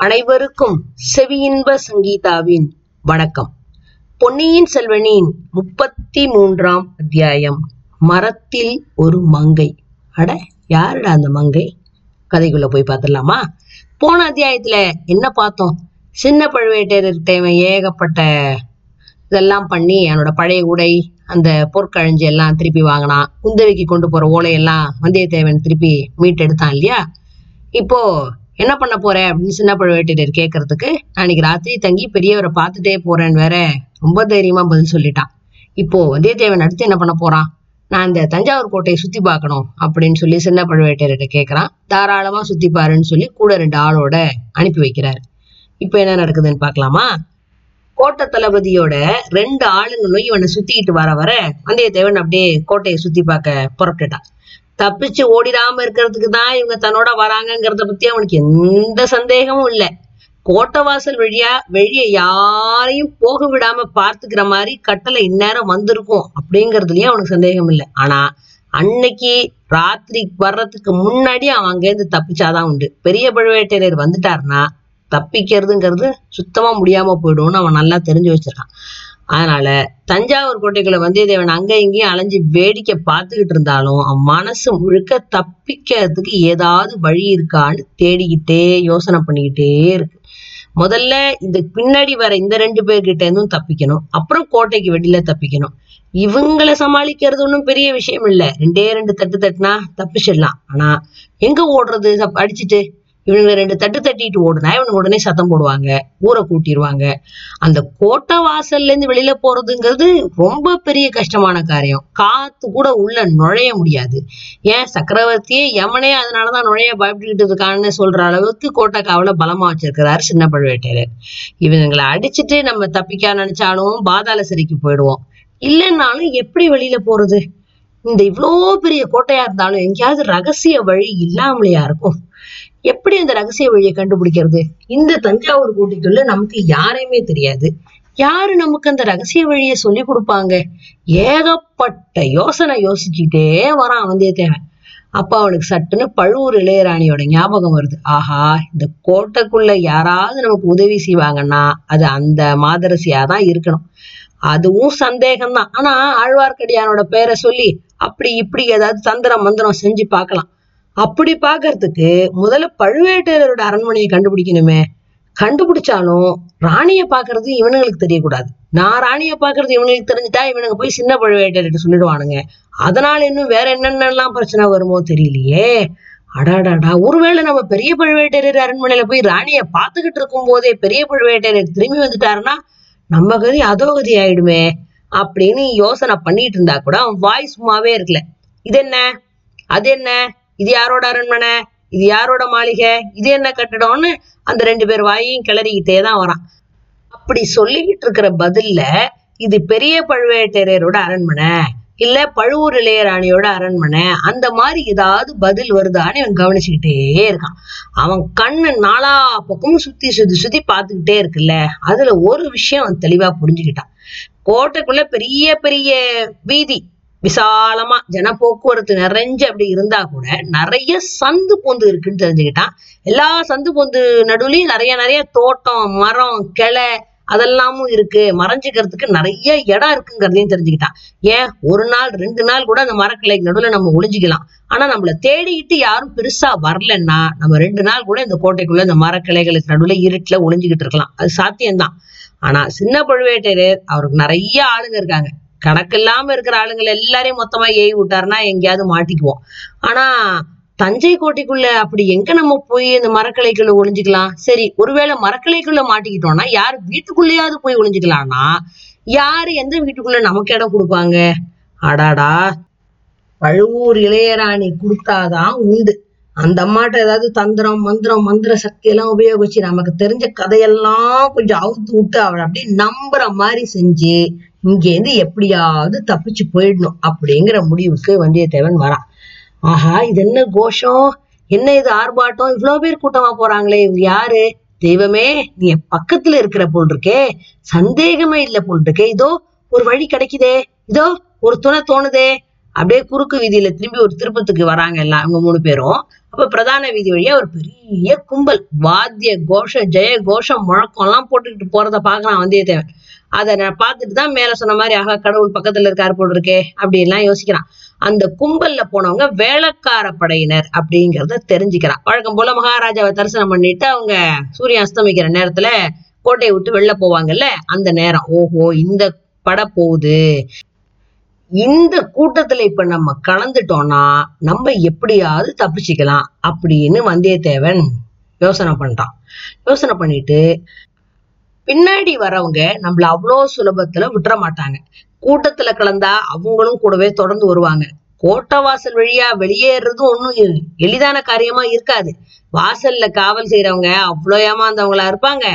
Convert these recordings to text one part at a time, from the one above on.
அனைவருக்கும் செவியின்ப சங்கீதாவின் வணக்கம். பொன்னியின் செல்வனின் முப்பத்தி மூன்றாம் அத்தியாயம். மரத்தில் ஒரு மங்கை. அட யாருடா அந்த மங்கை? கதைக்குள்ள போய் பார்த்துடலாமா? போன அத்தியாயத்துல என்ன பார்த்தோம்? சின்ன பழுவேட்டையர் தேவை ஏகப்பட்ட இதெல்லாம் பண்ணி என்னோட பழைய உடை அந்த பொற்கழஞ்சி எல்லாம் திருப்பி வாங்கினான். குந்தவைக்கு கொண்டு போற ஓலையெல்லாம் வந்தியத்தேவன் திருப்பி மீட்டெடுத்தான் இல்லையா? இப்போ என்ன பண்ண போற அப்படின்னு சின்ன பழுவேட்டையர் கேட்கறதுக்கு அன்னைக்கு ராத்திரி தங்கி பெரியவரை பார்த்துட்டே போறேன்னு வேற ரொம்ப தைரியமா பதில் சொல்லிட்டான். இப்போ வந்தியத்தேவன் அடுத்து என்ன பண்ண போறான்? நான் இந்த தஞ்சாவூர் கோட்டையை சுத்தி பார்க்கணும் அப்படின்னு சொல்லி சின்ன பழுவேட்டையர்கிட்ட கேட்கறான் தாராளமா சுத்தி பாருன்னு சொல்லி கூட ரெண்டு ஆளோட அனுப்பி வைக்கிறாரு. இப்போ என்ன நடக்குதுன்னு பார்க்கலாமா? கோட்டை தளபதியோட ரெண்டு ஆளுங்களும் இவனை சுத்திக்கிட்டு வர வர வந்தியத்தேவன் அப்படியே கோட்டையை சுத்தி பார்க்க புறப்பட்டுட்டான். தப்பிச்சு ஓடிடாம இருக்கிறதுக்கு தான் இவங்க தன்னோட வராங்கிறத பத்தி அவனுக்கு எந்த சந்தேகமும் இல்ல. கோட்டை வாசல் வழியா வெளிய யாரையும் போக விடாம பார்த்துக்கிற மாதிரி கட்டளை இந்நேரம் வந்திருக்கும் அப்படிங்கறதுலயும் அவனுக்கு சந்தேகம் இல்லை. ஆனா அன்னைக்கு ராத்திரி வர்றதுக்கு முன்னாடி அவன் அங்கேருந்து தப்பிச்சாதான் உண்டு. பெரிய பழுவேட்டரையர் வந்துட்டாருன்னா தப்பிக்கிறதுங்கிறது சுத்தமா முடியாம போயிடும்னு அவன் நல்லா தெரிஞ்சு வச்சிருக்கான். அதனால தஞ்சாவூர் கோட்டைக்குள்ள வந்தியத்தேவன் அங்க இங்கேயும் அலைஞ்சு வேடிக்கை பார்த்துக்கிட்டு இருந்தாலும் அவன் மனசு முழுக்க தப்பிக்கிறதுக்கு ஏதாவது வழி இருக்கான்னு தேடிக்கிட்டே யோசனை பண்ணிக்கிட்டே இருக்கு. முதல்ல இந்த பின்னாடி வர இந்த ரெண்டு பேர்கிட்ட இருந்தும் தப்பிக்கணும். அப்புறம் கோட்டைக்கு வெளியில தப்பிக்கணும். இவங்களை சமாளிக்கிறது ஒன்றும் பெரிய விஷயம் இல்லை. ரெண்டே ரெண்டு தட்டு தட்டுனா தப்பிச்சிடலாம். ஆனா எங்க ஓடுறது? அடிச்சுட்டு அடிச்சிட்டு இவனுங்க ரெண்டு தட்டு தட்டிட்டு ஓடுனா இவனுங்க உடனே சத்தம் போடுவாங்க ஊரை கூட்டிடுவாங்க அந்த கோட்டை வாசல்ல இருந்து வெளியில போறதுங்கிறது ரொம்ப பெரிய கஷ்டமான காரியம். காத்து கூட உள்ள நுழைய முடியாது. ஏன் சக்கரவர்த்தியே யமனே அதனாலதான் நுழைய பயப்பட்டுக்கிட்டு இருக்கான்னு சொல்ற அளவுக்கு கோட்டை காவல பலமா வச்சிருக்கிறாரு சின்ன பழுவேட்டையர் இவங்களை அடிச்சுட்டு நம்ம தப்பிக்க நினைச்சாலும் பாதாள சிறைக்கு போயிடுவோம். இல்லைன்னாலும் எப்படி வெளியில போறது? இந்த இவ்வளோ பெரிய கோட்டையா இருந்தாலும் எங்கேயாவது ரகசிய வழி இல்லாமலையா இருக்கும்? எப்படி அந்த ரகசிய வழியை கண்டுபிடிக்கிறது? இந்த தஞ்சாவூர் கூட்டிக்குள்ள நமக்கு யாரையுமே தெரியாது. யாரு நமக்கு அந்த ரகசிய வழியை சொல்லி கொடுப்பாங்க? ஏகப்பட்ட யோசனை யோசிச்சுக்கிட்டே வரான் வந்தியத்தேவன். அப்ப அவனுக்கு சட்டுன்னு பழுவூர் இளையராணியோட ஞாபகம் வருது. ஆஹா இந்த கோட்டைக்குள்ள யாராவது நமக்கு உதவி செய்வாங்கன்னா அது அந்த மாதரசியா தான் இருக்கணும். அதுவும் சந்தேகம்தான். ஆனா ஆழ்வார்க்கடியானோட பேரை சொல்லி அப்படி இப்படி ஏதாவது தந்திரம் மந்திரம் செஞ்சு பார்க்கலாம். அப்படி பாக்குறதுக்கு முதல்ல பழுவேட்டையரோட அரண்மனையை கண்டுபிடிக்கணுமே. கண்டுபிடிச்சாலும் ராணியை பாக்குறது இவனுங்களுக்கு தெரியக்கூடாது. நான் ராணியை பாக்குறது இவனுங்களுக்கு தெரிஞ்சுட்டா இவனுங்க போய் சின்ன பழுவேட்டர்கிட்ட சொல்லிடுவானுங்க. அதனால இன்னும் வேற என்னென்னலாம் பிரச்சனை வருமோ தெரியலையே. அடாடாடா. ஒருவேளை நம்ம பெரிய பழுவேட்டையர் அரண்மனையில போய் ராணியை பார்த்துக்கிட்டு இருக்கும் போதே பெரிய பழுவேட்டையர் திரும்பி வந்துட்டாருன்னா நம்ம கதி அதோ கதி ஆயிடுமே அப்படின்னு யோசனை பண்ணிட்டு இருந்தா கூட அவன் வாய் சும்மாவே இருக்கல. இது என்ன அது என்ன இது யாரோட அரண்மனை? இது யாரோட மாளிகை? இது என்ன கட்டடம்னு அந்த ரெண்டு பேர் வாயையும் கிளறிக்கிட்டே தான் வரான். அப்படி சொல்லிக்கிட்டு இருக்கிற பதில்ல இது பெரிய பழுவேட்டரையரோட அரண்மனை இல்ல பழுவூர் இளையராணியோட அரண்மனை அந்த மாதிரி ஏதாவது பதில் வருதான்னு இவன் கவனிச்சுக்கிட்டே இருக்கான். அவன் கண்ணு நாலா பக்கமும் சுத்தி சுத்தி சுத்தி பார்த்துக்கிட்டே இருக்குல்ல அதுல ஒரு விஷயம் அவன் தெளிவா புரிஞ்சுக்கிட்டான். கோட்டைக்குள்ள பெரிய பெரிய வீதி. விசாலமா ஜன போக்குவரத்து நிறைஞ்சு அப்படி இருந்தா கூட நிறைய சந்து பொந்து இருக்குன்னு தெரிஞ்சுக்கிட்டான். எல்லா சந்து பொந்து நடுவுலயும் நிறைய நிறைய தோட்டம் மரம் கிளை அதெல்லாமும் இருக்கு. மறைஞ்சுக்கிறதுக்கு நிறைய இடம் இருக்குங்கிறதையும் தெரிஞ்சுக்கிட்டான். ஏன்? ஒரு நாள் ரெண்டு நாள் கூட அந்த மரக்கிளைக்கு நடுவுல நம்ம ஒளிஞ்சுக்கலாம். ஆனா நம்மள தேடிக்கிட்டு யாரும் பெருசா வரலன்னா நம்ம ரெண்டு நாள் கூட இந்த கோட்டைக்குள்ள இந்த மரக்கிளைகளுக்கு நடுவுல இருட்டுல ஒளிஞ்சுக்கிட்டு இருக்கலாம். அது சாத்தியம்தான். ஆனா சின்ன பழுவேட்டரையர் அவருக்கு நிறைய ஆளுங்க இருக்காங்க. கணக்கு இல்லாம இருக்கிற ஆளுங்களை எல்லாரையும் மொத்தமா ஏவி விட்டாருன்னா எங்கேயாவது மாட்டிக்குவோம். ஆனா தஞ்சை கோட்டைக்குள்ள அப்படி எங்க நம்ம போய் இந்த மரக்கிளைக்குள்ள ஒளிஞ்சுக்கலாம்? சரி ஒருவேளை மரக்கிளைக்குள்ள மாட்டிக்கிட்டோம்னா யார் வீட்டுக்குள்ளேயாவது போய் ஒளிஞ்சுக்கலாம்னா யாரு எந்த வீட்டுக்குள்ள நமக்கு இடம் கொடுப்பாங்க? அடாடா பழுவூர் இளையராணி கொடுத்தாதான் உண்டு. அந்த அம்மாட்ட ஏதாவது தந்திரம் மந்திரம் மந்திர சக்தி எல்லாம் உபயோகிச்சு நமக்கு தெரிஞ்ச கதையெல்லாம் கொஞ்சம் அவுத்து விட்டு அவளை அப்படியே நம்புற மாதிரி செஞ்சு இங்கேருந்து எப்படியாவது தப்பிச்சு போயிடணும் அப்படிங்கிற முடிவுக்கு வந்தியத்தேவன் வரான். ஆஹா இது என்ன கோஷம்? என்ன இது ஆர்ப்பாட்டம்? இவ்வளோ பேர் கூட்டமா போறாங்களே இவங்க யாரு? தெய்வமே நீ என் பக்கத்துல இருக்கிற போல் இருக்கே சந்தேகமே இல்ல போல் இருக்கே இதோ ஒரு வழி கிடைக்குதே. இதோ ஒரு துணை தோணுதே. அப்படியே குறுக்கு வீதியில திரும்பி ஒரு திருப்பத்துக்கு வராங்க எல்லாம் இவங்க மூணு பேரும். அப்ப அப்ப பிரதான வீதி வழியா ஒரு பெரிய கும்பல் வாத்திய கோஷம் ஜெய கோஷம் முழக்கம் எல்லாம் போட்டுக்கிட்டு போறத பாக்குறான் வந்தியத்தேவன். அதை நான் பார்த்துட்டு தான் மேல சொன்ன மாதிரி ஆகா கடவுள் பக்கத்துல இருக்காரு போல் இருக்கே அப்படி எல்லாம் யோசிக்கிறான். அந்த கும்பல்ல போனவங்க வேளக்கார படையினர் அப்படிங்கறத தெரிஞ்சுக்கிறான். வழக்கம் போல மகாராஜாவை தரிசனம் பண்ணிட்டு அவங்க சூரியன் அஸ்தமிக்கிற நேரத்துல கோட்டையை விட்டு வெளில போவாங்கல்ல அந்த நேரம். ஓஹோ இந்த பட போகுது. இந்த கூட்டத்துல இப்ப நம்ம கலந்துட்டோம்னா நம்ம எப்படியாவது தப்பிச்சுக்கலாம் அப்படின்னு வந்தியத்தேவன் யோசனை பண்றான். யோசனை பண்ணிட்டு பின்னாடி வரவங்க நம்மள அவ்வளோ சுலபத்துல விட்டுற மாட்டாங்க. கூட்டத்துல கலந்தா அவங்களும் கூடவே தொடர்ந்து வருவாங்க. கோட்டை வாசல் வழியா வெளியேறதும் ஒன்றும் எளிதான காரியமா இருக்காது. வாசல்ல காவல் செய்யறவங்க அவ்வளோ ஏமாந்தவங்களா இருப்பாங்க.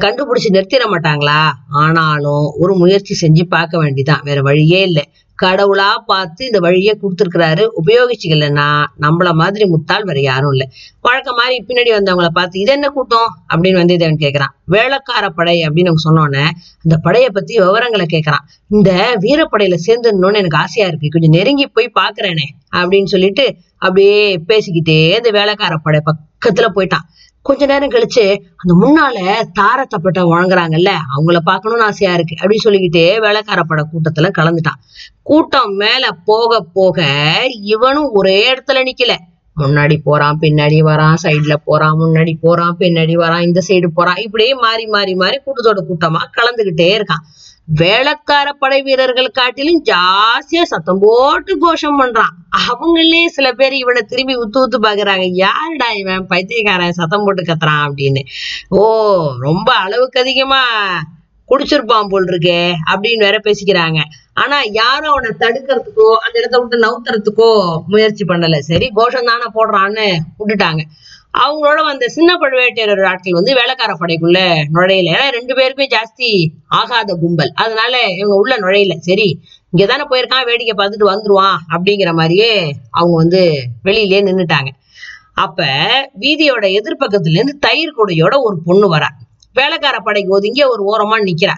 கண்டுபிடிச்சு நிறுத்திட மாட்டாங்களா? ஆனாலும் ஒரு முயற்சி செஞ்சு பார்க்க வேண்டிதான். வேற வழியே இல்லை. கடவுளா பார்த்து இந்த வழியை கொடுத்துருக்கிறாரு. உபயோகிச்சுக்கலன்னா நம்மள மாதிரி முட்டாள் வேற யாரும் இல்லை. வழக்க மாதிரி பின்னாடி வந்தவங்கள பார்த்து இது என்ன கூட்டம்? அப்படின்னு வந்தியத்தேவன் கேட்கறான் வேளக்கார படை அப்படின்னு அவங்க சொன்னோன்னே அந்த படையை பத்தி விவரங்களை கேட்கறான் இந்த வீரப்படையில சேர்ந்துடணும்னு எனக்கு ஆசையா இருக்கு. கொஞ்சம் நெருங்கி போய் பாக்குறேனே அப்படின்னு சொல்லிட்டு அப்படியே பேசிக்கிட்டே இந்த வேலைக்கார படை பக்கத்துல போயிட்டான். கொஞ்ச நேரம் கழிச்சு அந்த முன்னால தாரத்தப்பட்ட வழங்குறாங்கல்ல அவங்கள பார்க்கணும்னு ஆசையா இருக்கு. அப்படின்னு சொல்லிக்கிட்டே வேலைக்கார பட கூட்டத்துல கலந்துட்டான். கூட்டம் மேல போக போக இவனும் ஒரே இடத்துல நிக்கல. முன்னாடி போறான் பின்னாடி வரான் சைடுல போறான் முன்னாடி போறான் பின்னாடி வரான் இந்த சைடு போறான். இப்படியே மாறி மாறி மாறி கூட்டத்தோட கூட்டமா கலந்துகிட்டே இருக்கான். வேளக்கார படை வீரர்கள் காட்டிலும் ஜாஸ்தியா சத்தம் போட்டு கோஷம் பண்றான். அவங்களே சில பேர் இவனை திரும்பி உத்து உத்து பாக்குறாங்க. யாருடா இவன் பைத்தியக்காரன் சத்தம் போட்டு கத்துறான் அப்படின்னு. ஓ ரொம்ப அளவுக்கு அதிகமா குடிச்சிருப்பான் போல் இருக்கே அப்படின்னு வேற பேசிக்கிறாங்க. ஆனா யாரும் அவனை தடுக்கிறதுக்கோ அந்த இடத்த விட்டு நவுத்துறதுக்கோ முயற்சி பண்ணல. சரி கோஷம் தானே போடுறான்னு விட்டுட்டாங்க. அவங்களோட வந்த சின்ன பழுவேட்டையர் ஆட்கள் வந்து வேலைக்கார படைக்குள்ள நுழையல. ஏன்னா ரெண்டு பேருக்குமே ஜாஸ்தி ஆகாத கும்பல். அதனால இவங்க உள்ள நுழையல. சரி இங்கதானே போயிருக்கான் வேடிக்கை பார்த்துட்டு வந்துருவான் அப்படிங்கிற மாதிரியே அவங்க வந்து வெளியிலே நின்னுட்டாங்க. அப்ப வீதியோட எதிர்பக்கத்துல இருந்து தயிர் குடையோட ஒரு பொண்ணு வரா. வேலைக்கார படைக்கு ஒதுங்கி ஒரு ஓரமா நிக்கிறா.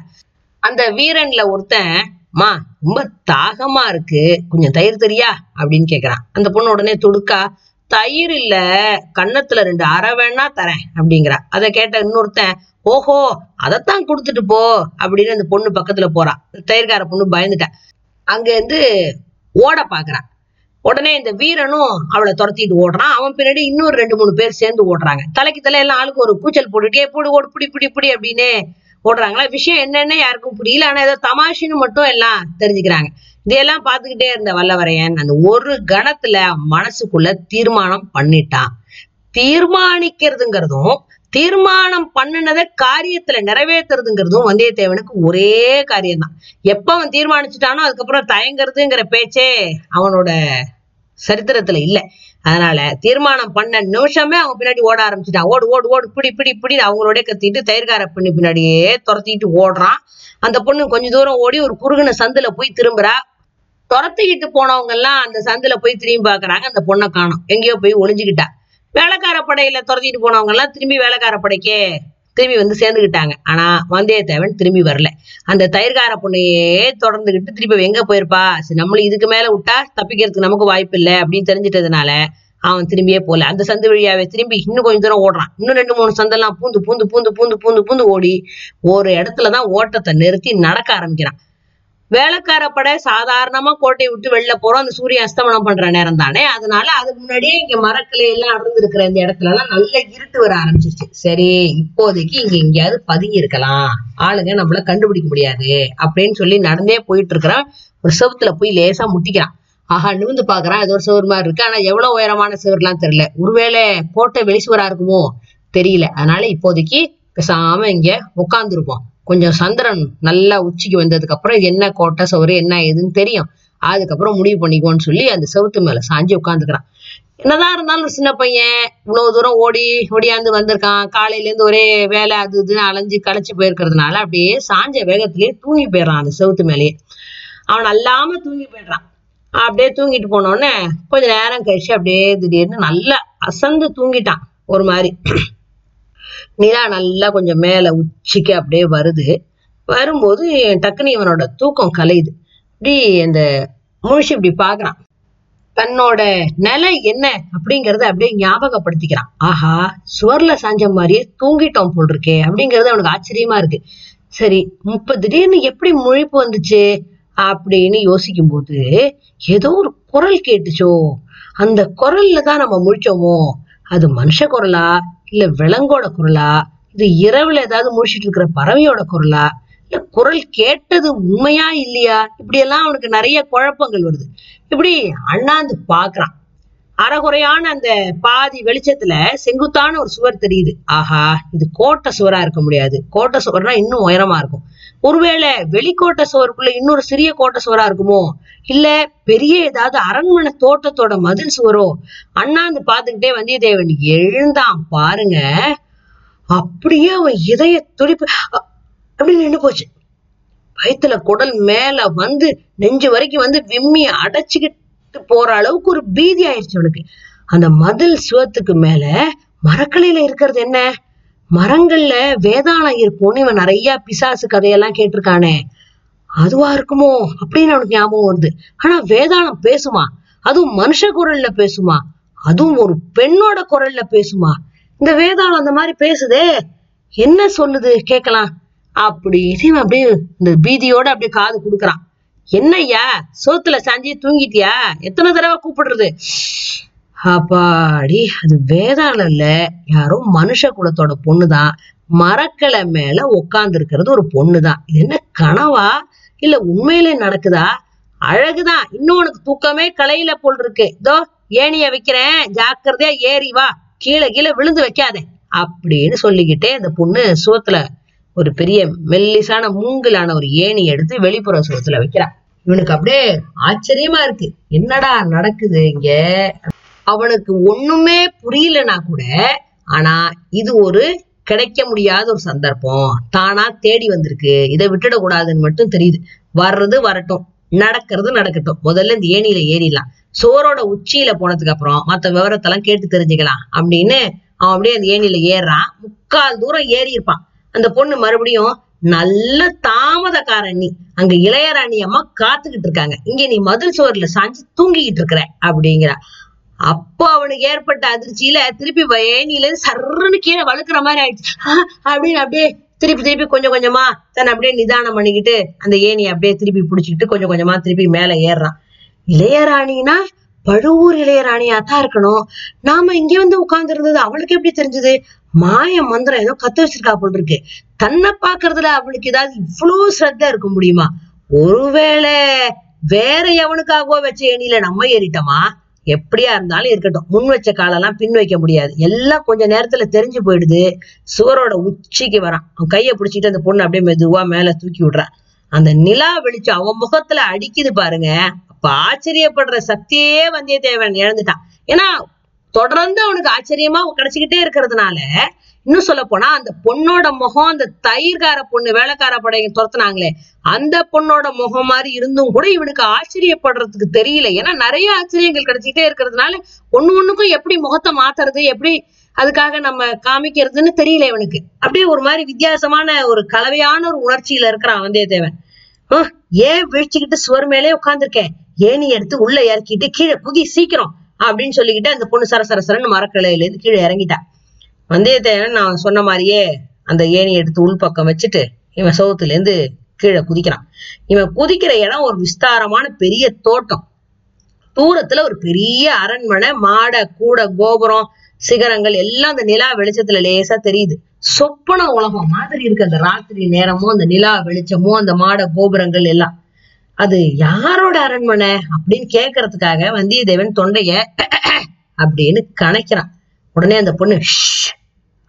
அந்த வீரன்ல ஒருத்தன் மா ரொம்ப தாகமா இருக்கு. கொஞ்சம் தயிர் தெரியா? அப்படின்னு கேக்குறான். அந்த பொண்ணு உடனே துடுக்கா தயிர் இல்ல கன்னத்துல ரெண்டு அரை வேணா தரேன் அப்படிங்கிறா. அதை கேட்ட இன்னொருத்தன் ஓஹோ அதைத்தான் கொடுத்துட்டு போ அப்படின்னு அந்த பொண்ணு பக்கத்துல போறா. தயிர்கார பொண்ணு பயந்துட்டா. அங்க இருந்து ஓட பாக்குறா. உடனே இந்த வீரனும் அவளை துரத்திட்டு ஓடுறான். அவன் பின்னாடி இன்னொரு ரெண்டு மூணு பேர் சேர்ந்து ஓடுறாங்க. தலைக்கு தலை எல்லாம் ஆளுக்கு ஒரு கூச்சல் போட்டுட்டே போடு ஓடு பிடி பிடி பிடி அப்படின்னு ஓடுறாங்களா? விஷயம் என்னன்னு யாருக்கும் புரியல. ஆனா ஏதோ தமாஷின்னு மட்டும் எல்லாம் தெரிஞ்சுக்கிறாங்க. இதையெல்லாம் பார்த்துக்கிட்டே இருந்த வல்லவரையன் அந்த ஒரு கணத்துல மனசுக்குள்ள தீர்மானம் பண்ணிட்டான். தீர்மானிக்கிறதுங்கிறதும் தீர்மானம் பண்ணினதை காரியத்துல நிறைவேற்றுறதுங்கிறதும் வந்தியத்தேவனுக்கு ஒரே காரியம்தான். எப்ப அவன் தீர்மானிச்சுட்டானோ அதுக்கப்புறம் தயங்குறதுங்கிற பேச்சே அவனோட சரித்திரத்துல இல்ல. அதனால தீர்மானம் பண்ண நிமிஷமே அவன் பின்னாடி ஓட ஆரம்பிச்சுட்டான். ஓடு ஓடு ஓடு பிடி பிடி பிடி அவங்களோட கத்திட்டு தயிர்கார பண்ணி பின்னாடியே துரத்திட்டு ஓடுறான். அந்த பொண்ணு கொஞ்ச தூரம் ஓடி ஒரு குறுகின சந்துல போய் திரும்புறா. துரத்திக்கிட்டு போனவங்க எல்லாம் அந்த சந்துல போய் திரும்பி பாக்குறாங்க அந்த பொண்ணை காணும். எங்கேயோ போய் ஒளிஞ்சுக்கிட்டா. வேலைக்கார படையில துரத்திட்டு போனவங்க எல்லாம் திரும்பி வேலைக்கார படைக்கே திரும்பி வந்து சேர்ந்துக்கிட்டாங்க. ஆனா வந்தியத்தேவன் திரும்பி வரல. அந்த தயிர்கார பொண்ணையே தொடர்ந்துகிட்டு திருப்பி எங்க போயிருப்பா? சரி நம்மளும் இதுக்கு மேல விட்டா தப்பிக்கிறதுக்கு நமக்கு வாய்ப்பு இல்லை அப்படின்னு தெரிஞ்சிட்டதுனால அவன் திரும்பியே போல அந்த சந்து வழியாவே திரும்பி இன்னும் கொஞ்சம் தூரம் ஓடுறான். இன்னும் ரெண்டு மூணு சந்தெல்லாம் பூந்து பூந்து பூந்து பூந்து பூந்து பூந்து ஓடி ஒரு இடத்துலதான் ஓட்டத்தை நிறுத்தி நடக்க ஆரம்பிக்கிறான். வேலைக்கார படை சாதாரணமா கோட்டையை விட்டு வெளில போறோம். அந்த சூரிய அஸ்தமனம் பண்ற நேரம் தானே. அதனால அதுக்கு முன்னாடியே இங்க மரக்கிளை எல்லாம் அடர்ந்து இருக்கிற இந்த இடத்துல எல்லாம் நல்லா இருட்டு வர ஆரம்பிச்சிருச்சு. சரி இப்போதைக்கு இங்க எங்கேயாவது பதுங்கி இருக்கலாம். ஆளுங்க நம்மள கண்டுபிடிக்க முடியாது அப்படின்னு சொல்லி நடந்தே போயிட்டு இருக்கிறான். ஒரு செவுத்துல போய் லேசா முட்டிக்கிறான். ஆஹா நிமிந்து பாக்குறான் ஏதோ ஒரு சுவர் மாதிரி இருக்கு. ஆனா எவ்வளவு உயரமான சுவர்லாம் தெரியல. ஒருவேளை கோட்டை வெளி சுவரா இருக்குமோ தெரியல. அதனால இப்போதைக்கு பேசாம இங்க உட்காந்துருப்போம் கொஞ்சம் சந்திரன் நல்லா உச்சிக்கு வந்ததுக்கு அப்புறம் இது என்ன கோட்டை சவுறு என்ன ஏதுன்னு தெரியும். அதுக்கப்புறம் முடிவு பண்ணிக்குவோன்னு சொல்லி அந்த செவுத்து மேல சாஞ்சி உட்காந்துக்கிறான் என்னதான் இருந்தாலும் சின்ன பையன் இவ்வளவு தூரம் ஓடி ஓடியாந்து வந்திருக்கான். காலையில இருந்து ஒரே வேலை அது இதுன்னு அலைஞ்சு களைச்சு போயிருக்கிறதுனால அப்படியே சாஞ்ச வேகத்திலேயே தூங்கி போயிடுறான் அந்த செவுத்து மேலேயே. அவன் அல்லாம தூங்கி போயிடுறான். அப்படியே தூங்கிட்டு போனோடனே கொஞ்ச நேரம் கழிச்சு அப்படியே திடீர்னு நல்லா அசந்து தூங்கிட்டான். ஒரு மாதிரி. நிலா நல்லா கொஞ்சம் மேல உச்சிக்கு அப்படியே வருது. வரும்போது டக்குனு இவனோட தூக்கம் கலையுது. இப்படி அந்த முழிச்சு இப்படி பாக்குறான் தன்னோட நிலை என்ன அப்படிங்கிறத அப்படியே ஞாபகப்படுத்திக்கிறான். ஆஹா சுவர்ல சாஞ்ச மாதிரியே தூங்கிட்டோம் போல் இருக்கே அப்படிங்கிறது அவனுக்கு ஆச்சரியமா இருக்கு. சரி முப்பது திடீர்னு எப்படி முழிப்பு வந்துச்சு அப்படின்னு யோசிக்கும் போது ஏதோ ஒரு குரல் கேட்டுச்சோ. அந்த குரல்ல தான் நம்ம முழிச்சோமோ. அது மனுஷ குரலா? இல்ல விலங்கோட குரலா? இது இரவுல ஏதாவது முழிச்சிட்டு இருக்கிற பறவையோட குரலா? இல்ல குரல் கேட்டது உண்மையா இல்லையா? இப்படி எல்லாம் அவனுக்கு நிறைய குழப்பங்கள் வருது. இப்படி அண்ணாந்து பாக்குறான். அறகுறையான அந்த பாதி வெளிச்சத்துல செங்குத்தான ஒரு சுவர் தெரியுது. ஆஹா இது கோட்டை சுவரா இருக்க முடியாது. கோட்டை சுவர்னா இன்னும் உயரமா இருக்கும். ஒருவேளை வெளிக்கோட்டை சுவருக்குள்ள இன்னொரு சிறிய கோட்டை சுவரா இருக்குமோ? இல்ல பெரிய ஏதாவது அரண்மனை தோட்டத்தோட மதில் சுவரோ அண்ணாந்து பார்த்துக்கிட்டே வந்தியத்தேவன் எழுந்தான் பாருங்க. அப்படியே அவன் இதய துடிப்பு அப்படி நின்னு போச்சு. வயித்துல குடல் மேல வந்து நெஞ்சு வரைக்கும் வந்து விம்மி அடைச்சுக்கிட்டு போற அளவுக்கு ஒரு பீதி ஆயிடுச்சு அவனுக்கு. அந்த மதில் சுவத்துக்கு மேல மரக்கலையில இருக்கிறது என்ன? மரங்கள்ல வேதாளம் இருக்கும்னு இவன் நிறைய பிசாசு கதையெல்லாம் கேட்டிருக்கானே. அதுவா இருக்குமோ? அப்படின்னு அவனுக்கு ஞாபகம் வருது. ஆனா வேதாளம் பேசுமா? அதுவும் மனுஷ குரல்ல பேசுமா? அதுவும் ஒரு பெண்ணோட குரல்ல பேசுமா? இந்த வேதாளம் அந்த மாதிரி பேசுதே. என்ன சொல்லுது? கேட்கலாம். அப்படின்னு இவன் அப்படியே இந்த பீதியோட அப்படியே காது கொடுக்குறான். என்னய்யா? சோத்துல சாஞ்சி தூங்கிட்டியா? எத்தனை தடவை கூப்பிடுறது? அப்பாடி அது வேதாளம் இல்ல. யாரும் மனுஷ குலத்தோட பொண்ணுதான். மரக்கிளை மேல உட்கார்ந்து இருக்கிறது ஒரு பொண்ணுதான். இது என்ன கனவா? இல்ல உண்மையிலே நடக்குதா? அழகுதான். இன்னும் உனக்கு தூக்கமே கலையில போல் இருக்கு. இதோ ஏணிய வைக்கிறேன். ஜாக்கிரதையா ஏறி வா. கீழே கீழே விழுந்து வைக்காதே. அப்படின்னு சொல்லிக்கிட்டே அந்த பொண்ணு சுவத்துல ஒரு பெரிய மெல்லிசான மூங்கிலான ஒரு ஏணி எடுத்து வெளிப்புற சுவத்துல வைக்கிறா. இவனுக்கு அப்படியே ஆச்சரியமா இருக்கு. என்னடா நடக்குது இங்க? அவனுக்கு ஒண்ணுமே புரியலனா கூட ஆனா இது ஒரு கிடைக்க முடியாத ஒரு சந்தர்ப்பம். தானா தேடி வந்திருக்கு. இதை விட்டுடக்கூடாதுன்னு மட்டும் தெரியுது. வர்றது வரட்டும். நடக்கிறது நடக்கட்டும். முதல்ல இந்த ஏணியில ஏறிடலாம். சோரோட உச்சியில போனதுக்கு அப்புறம் மத்த விவரத்தெல்லாம் கேட்டு தெரிஞ்சுக்கலாம் அப்படின்னு அவன் அப்படியே அந்த ஏணியில ஏறான் முக்கால் தூரம் ஏறி இருப்பான் அந்த பொண்ணு மறுபடியும் நல்ல தாமதக்காரன் நீ அங்க இளையராணி அம்மா காத்துக்கிட்டு இருக்காங்க. இங்க நீ மதில் சுவர்ல சாஞ்சு தூங்கிக்கிட்டு இருக்கிற அப்படிங்கிறா. அப்போ அவனுக்கு ஏற்பட்ட அதிர்ச்சியில திருப்பி ஏணியில சர்ன்னு கீழே வழுக்கிற மாதிரி ஆயிடுச்சு. அப்படின்னு அப்படியே திருப்பி திருப்பி கொஞ்சம் கொஞ்சமா தன்னை அப்படியே நிதானம் பண்ணிக்கிட்டு அந்த ஏணியை அப்படியே திருப்பி பிடிச்சிக்கிட்டு கொஞ்சம் கொஞ்சமா திருப்பி மேல ஏறுறான். இளையராணினா பழுவூர் இளையராணியா தான் இருக்கணும். நாம இங்க வந்து உட்கார்ந்து இருந்தது அவளுக்கு எப்படி தெரிஞ்சது? மாய மந்திரம் ஏதோ கத்து வச்சிருக்கா போல் இருக்கு. தன்னை பாக்குறதுல அவளுக்கு ஏதாவது இவ்வளவு ஸ்ரத்தா இருக்க முடியுமா? ஒருவேளை வேற எவனுக்காகவோ வச்ச ஏணியில நம்ம ஏறிட்டோமா? எப்படியா இருந்தாலும் இருக்கட்டும். முன் வச்ச காலெல்லாம் பின் வைக்க முடியாது. எல்லாம் கொஞ்ச நேரத்துல தெரிஞ்சு போயிடுது. சுவரோட உச்சிக்கு வரான். அவன் கைய பிடிச்சிட்டு அந்த பொண்ணு அப்படியே மெதுவா மேல தூக்கி விடுறான் அந்த நிலா வெளிச்சம் அவன் முகத்துல அடிக்குது பாருங்க. அப்ப ஆச்சரியப்படுற சக்தியே வந்தியத்தேவன் இழந்துட்டான். ஏன்னா தொடர்ந்து அவனுக்கு ஆச்சரியமா கிடைச்சுக்கிட்டே இருக்கிறதுனால இன்னும் சொல்ல போனா அந்த பொண்ணோட முகம் அந்த தயிர்கார பொண்ணு வேலைக்கார படையை துரத்துனாங்களே அந்த பொண்ணோட முகம் மாதிரி இருந்தும் கூட இவனுக்கு ஆச்சரியப்படுறதுக்கு தெரியல. ஏன்னா நிறைய ஆச்சரியங்கள் கிடைச்சிட்டே இருக்கிறதுனால ஒண்ணு ஒண்ணுக்கும் எப்படி முகத்தை மாத்துறது எப்படி அதுக்காக நம்ம காமிக்கிறதுன்னு தெரியல இவனுக்கு. அப்படியே ஒரு மாதிரி வித்தியாசமான ஒரு கலவையான ஒரு உணர்ச்சியில இருக்கிறான் வந்தியத்தேவன். "ஹம், ஏன் வீழ்ச்சிக்கிட்டு சுவர் மேலே உட்காந்துருக்கேன் ஏணி எடுத்து உள்ள இறக்கிட்டு கீழே குதி சீக்கிரம் அப்படின்னு சொல்லிக்கிட்டு அந்த பொண்ணு சரசரசரன்னு மரக்கிளையில இருந்து கீழே இறங்கிட்டா. வந்தியத்தேவன் நான் சொன்ன மாதிரியே அந்த ஏணி எடுத்து உள்பக்கம் வச்சுட்டு இவன் சோத்துல இருந்து கீழே குதிக்கிறான். இவன் குதிக்கிற இடம் ஒரு விஸ்தாரமான பெரிய தோட்டம். தூரத்துல ஒரு பெரிய அரண்மனை மாட கூட கோபுரம் சிகரங்கள் எல்லாம் அந்த நிலா வெளிச்சத்துல லேசா தெரியுது. சொப்பன உலகம் மாதிரி இருக்கு அந்த ராத்திரி நேரமும் அந்த நிலா வெளிச்சமும் அந்த மாட கோபுரங்கள் எல்லாம். அது யாரோட அரண்மனை அப்படின்னு கேட்கறதுக்காக வந்தியத்தேவன் தொண்டைய அப்படின்னு கணக்கிறான். உடனே அந்த பொண்ணு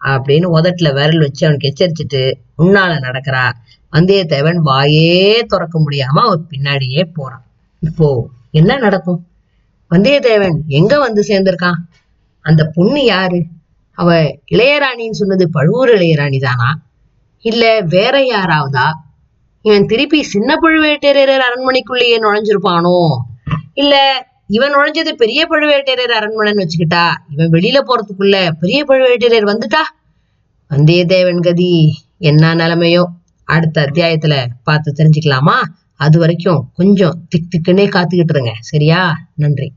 அப்படின்னு உதட்டுல விரல் வச்சு அவனுக்கு எச்சரிச்சுட்டு முன்னால நடக்கிறா. வந்தியத்தேவன் வாயே திறக்க முடியாம அவர் பின்னாடியே போறான். இப்போ என்ன நடக்கும்? வந்தியத்தேவன் எங்க வந்து சேர்ந்திருக்கான்? அந்த பொண்ணு யாரு? அவ இளையராணின்னு சொன்னது பழுவூர் இளையராணி தானா இல்ல வேற யாராவதா? இவன் திருப்பி சின்ன பழுவேட்டரையர் அரண்மனைக்குள்ளேயே நுழைஞ்சிருப்பானோ? இல்ல இவன் நுழைஞ்சது பெரிய பழுவேட்டரையர் அரண்மனைன்னு வச்சுக்கிட்டா இவன் வெளியில போறதுக்குள்ள பெரிய பழுவேட்டரையர் வந்துட்டா? வந்தியத்தேவன் கதி என்ன நிலைமையோ? அடுத்த அத்தியாயத்துல பார்த்து தெரிஞ்சுக்கலாமா? அது வரைக்கும் கொஞ்சம் திக் திக்குன்னே காத்துக்கிட்டு இருங்க. சரியா? நன்றி.